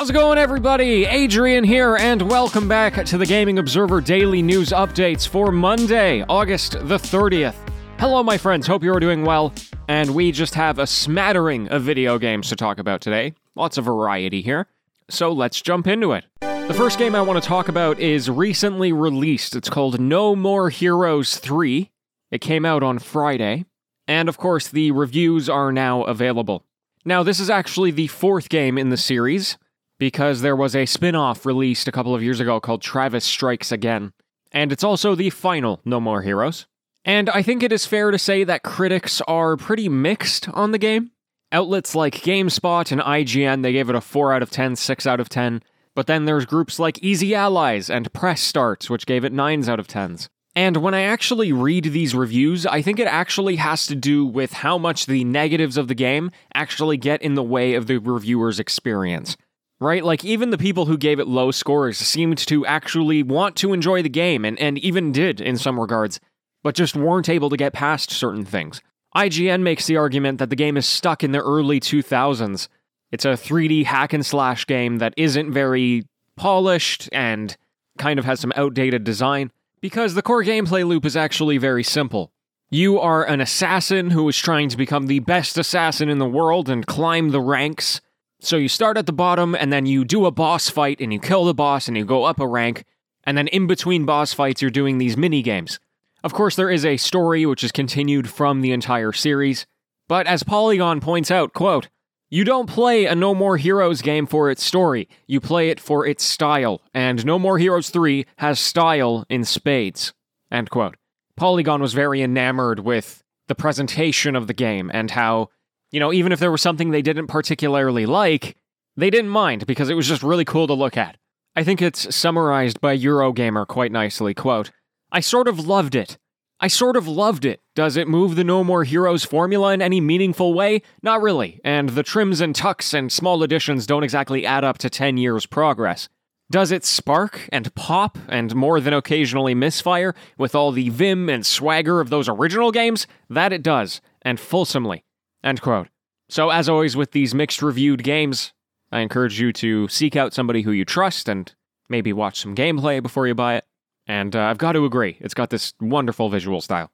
How's it going, everybody? Adrian here, and welcome back to the Gaming Observer Daily News Updates for Monday, August the 30th. Hello, my friends. Hope you're doing well. And we just have a smattering of video games to talk about today. Lots of variety here. So let's jump into it. The first game I want to talk about is recently released. It's called No More Heroes 3. It came out on Friday. And of course, the reviews are now available. Now, this is actually the fourth game in the series because there was a spin off released a couple of years ago called Travis Strikes Again. And it's also the final No More Heroes. And I think it is fair to say that critics are pretty mixed on the game. Outlets like GameSpot and IGN, they gave it a 4 out of 10, 6 out of 10. But then there's groups like Easy Allies and Press Starts, which gave it 9s out of 10s. And when I actually read these reviews, I think it actually has to do with how much the negatives of the game actually get in the way of the reviewer's experience right? Like, even the people who gave it low scores seemed to actually want to enjoy the game, and, and even did in some regards, but just weren't able to get past certain things. IGN makes the argument that the game is stuck in the early 2000s. It's a 3D hack and slash game that isn't very polished and kind of has some outdated design, because the core gameplay loop is actually very simple. You are an assassin who is trying to become the best assassin in the world and climb the ranks so you start at the bottom and then you do a boss fight and you kill the boss and you go up a rank. And then in between boss fights, you're doing these mini games. Of course, there is a story which is continued from the entire series. But as Polygon points out, quote, you don't play a No More Heroes game for its story, you play it for its style, and No More Heroes 3 has style in spades. End quote. Polygon was very enamored with the presentation of the game and how you know, even if there was something they didn't particularly like, they didn't mind because it was just really cool to look at. I think it's summarized by Eurogamer quite nicely. Quote, I sort of loved it. I sort of loved it. Does it move the No More Heroes formula in any meaningful way? Not really, and the trims and tucks and small additions don't exactly add up to 10 years' progress. Does it spark and pop and more than occasionally misfire with all the vim and swagger of those original games? That it does, and fulsomely. End quote. So, as always with these mixed reviewed games, I encourage you to seek out somebody who you trust and maybe watch some gameplay before you buy it. And uh, I've got to agree, it's got this wonderful visual style.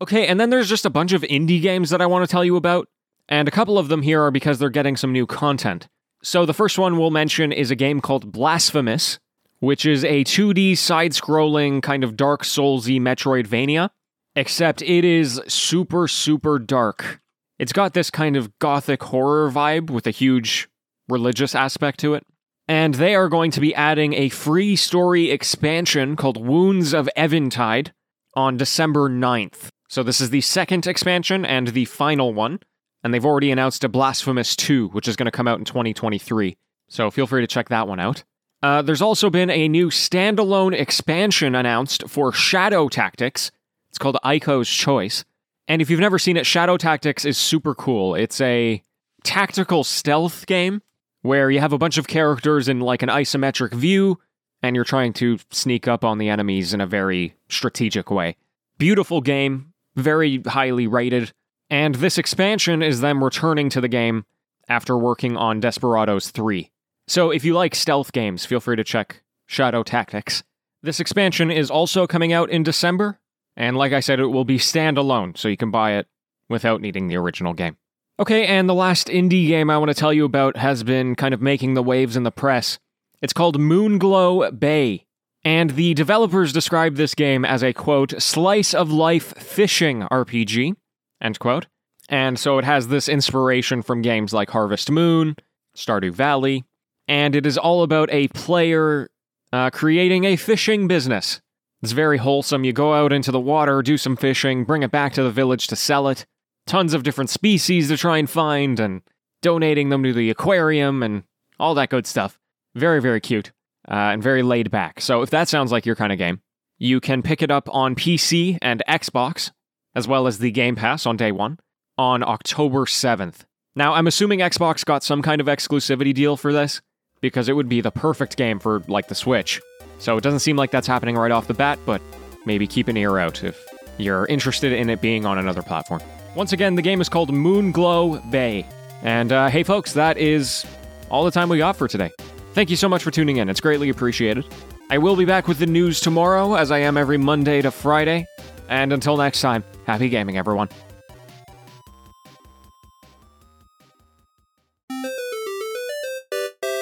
Okay, and then there's just a bunch of indie games that I want to tell you about, and a couple of them here are because they're getting some new content. So the first one we'll mention is a game called Blasphemous, which is a 2D side scrolling kind of Dark Soulsy Metroidvania except it is super, super dark. It's got this kind of gothic horror vibe with a huge religious aspect to it. And they are going to be adding a free story expansion called Wounds of Eventide on December 9th. So this is the second expansion and the final one. And they've already announced a Blasphemous 2, which is going to come out in 2023. So feel free to check that one out. Uh, there's also been a new standalone expansion announced for Shadow Tactics, it's called Aiko's Choice. And if you've never seen it, Shadow Tactics is super cool. It's a tactical stealth game where you have a bunch of characters in like an isometric view and you're trying to sneak up on the enemies in a very strategic way. Beautiful game, very highly rated. And this expansion is them returning to the game after working on Desperados 3. So if you like stealth games, feel free to check Shadow Tactics. This expansion is also coming out in December, and like I said, it will be standalone, so you can buy it without needing the original game. Okay, and the last indie game I want to tell you about has been kind of making the waves in the press. It's called Moonglow Bay. And the developers describe this game as a quote, slice of life fishing RPG, end quote. And so it has this inspiration from games like Harvest Moon, Stardew Valley, and it is all about a player uh, creating a fishing business. It's very wholesome. You go out into the water, do some fishing, bring it back to the village to sell it. Tons of different species to try and find, and donating them to the aquarium and all that good stuff. Very, very cute uh, and very laid back. So, if that sounds like your kind of game, you can pick it up on PC and Xbox, as well as the Game Pass on day one, on October 7th. Now, I'm assuming Xbox got some kind of exclusivity deal for this, because it would be the perfect game for, like, the Switch. So it doesn't seem like that's happening right off the bat, but maybe keep an ear out if you're interested in it being on another platform. Once again, the game is called Moonglow Bay. And uh, hey, folks, that is all the time we got for today. Thank you so much for tuning in. It's greatly appreciated. I will be back with the news tomorrow, as I am every Monday to Friday. And until next time, happy gaming, everyone.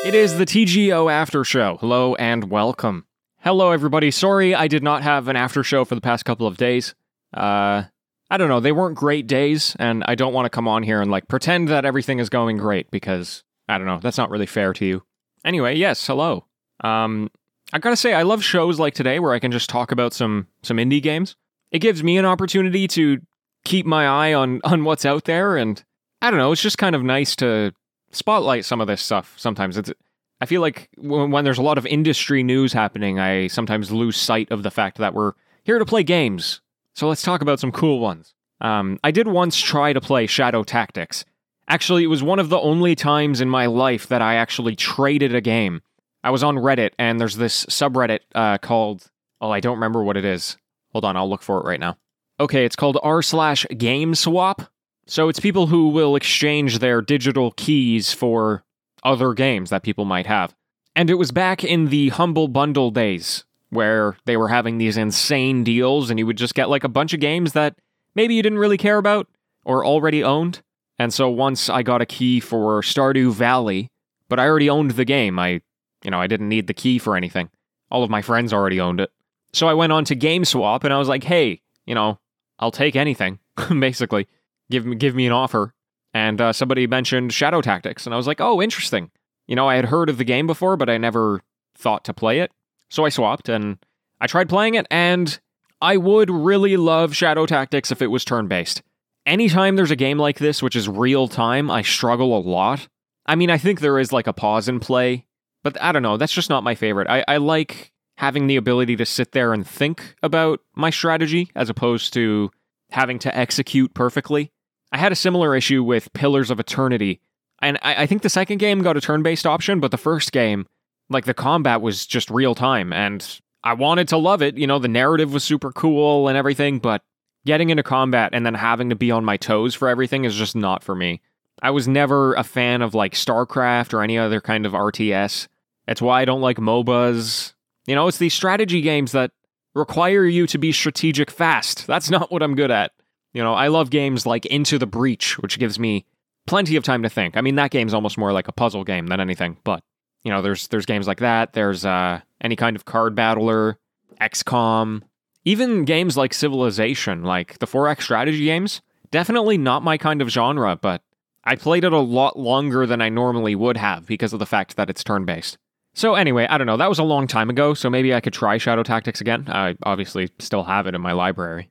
It is the TGO After Show. Hello and welcome. Hello, everybody. Sorry I did not have an after show for the past couple of days. Uh, I don't know. They weren't great days, and I don't want to come on here and like pretend that everything is going great because I don't know. That's not really fair to you. Anyway, yes, hello. Um, I gotta say, I love shows like today where I can just talk about some some indie games. It gives me an opportunity to keep my eye on on what's out there, and I don't know. It's just kind of nice to spotlight some of this stuff sometimes. It's I feel like when, when there's a lot of industry news happening, I sometimes lose sight of the fact that we're here to play games. So let's talk about some cool ones. Um, I did once try to play Shadow Tactics. Actually, it was one of the only times in my life that I actually traded a game. I was on Reddit, and there's this subreddit uh, called. Oh, I don't remember what it is. Hold on, I'll look for it right now. Okay, it's called r slash game swap. So it's people who will exchange their digital keys for other games that people might have. And it was back in the Humble Bundle days where they were having these insane deals and you would just get like a bunch of games that maybe you didn't really care about or already owned. And so once I got a key for Stardew Valley, but I already owned the game. I, you know, I didn't need the key for anything. All of my friends already owned it. So I went on to GameSwap and I was like, "Hey, you know, I'll take anything." basically give me give me an offer. And uh, somebody mentioned Shadow Tactics, and I was like, oh, interesting. You know, I had heard of the game before, but I never thought to play it. So I swapped and I tried playing it, and I would really love Shadow Tactics if it was turn based. Anytime there's a game like this, which is real time, I struggle a lot. I mean, I think there is like a pause in play, but I don't know. That's just not my favorite. I, I like having the ability to sit there and think about my strategy as opposed to having to execute perfectly. I had a similar issue with Pillars of Eternity, and I, I think the second game got a turn based option, but the first game, like the combat was just real time, and I wanted to love it. You know, the narrative was super cool and everything, but getting into combat and then having to be on my toes for everything is just not for me. I was never a fan of like StarCraft or any other kind of RTS. That's why I don't like MOBAs. You know, it's these strategy games that require you to be strategic fast. That's not what I'm good at. You know, I love games like Into the Breach, which gives me plenty of time to think. I mean, that game's almost more like a puzzle game than anything, but you know, there's there's games like that. There's uh, any kind of card battler, XCOM, even games like Civilization, like the 4X strategy games. Definitely not my kind of genre, but I played it a lot longer than I normally would have because of the fact that it's turn based. So anyway, I don't know. That was a long time ago, so maybe I could try Shadow Tactics again. I obviously still have it in my library.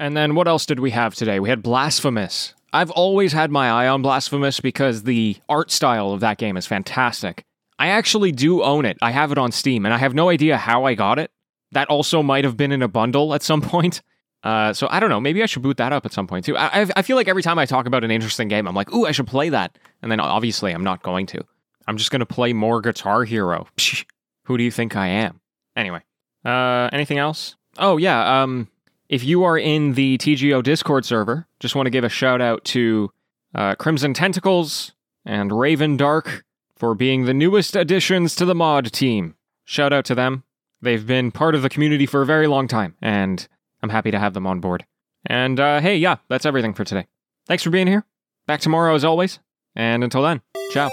And then what else did we have today? We had Blasphemous. I've always had my eye on Blasphemous because the art style of that game is fantastic. I actually do own it. I have it on Steam, and I have no idea how I got it. That also might have been in a bundle at some point. Uh, so I don't know. Maybe I should boot that up at some point too. I, I feel like every time I talk about an interesting game, I'm like, ooh, I should play that. And then obviously I'm not going to. I'm just going to play more Guitar Hero. Psh, who do you think I am? Anyway, uh, anything else? Oh yeah, um, if you are in the TGO Discord server, just want to give a shout out to uh, Crimson Tentacles and Raven Dark for being the newest additions to the mod team. Shout out to them. They've been part of the community for a very long time, and I'm happy to have them on board. And uh, hey, yeah, that's everything for today. Thanks for being here. Back tomorrow as always. And until then, ciao.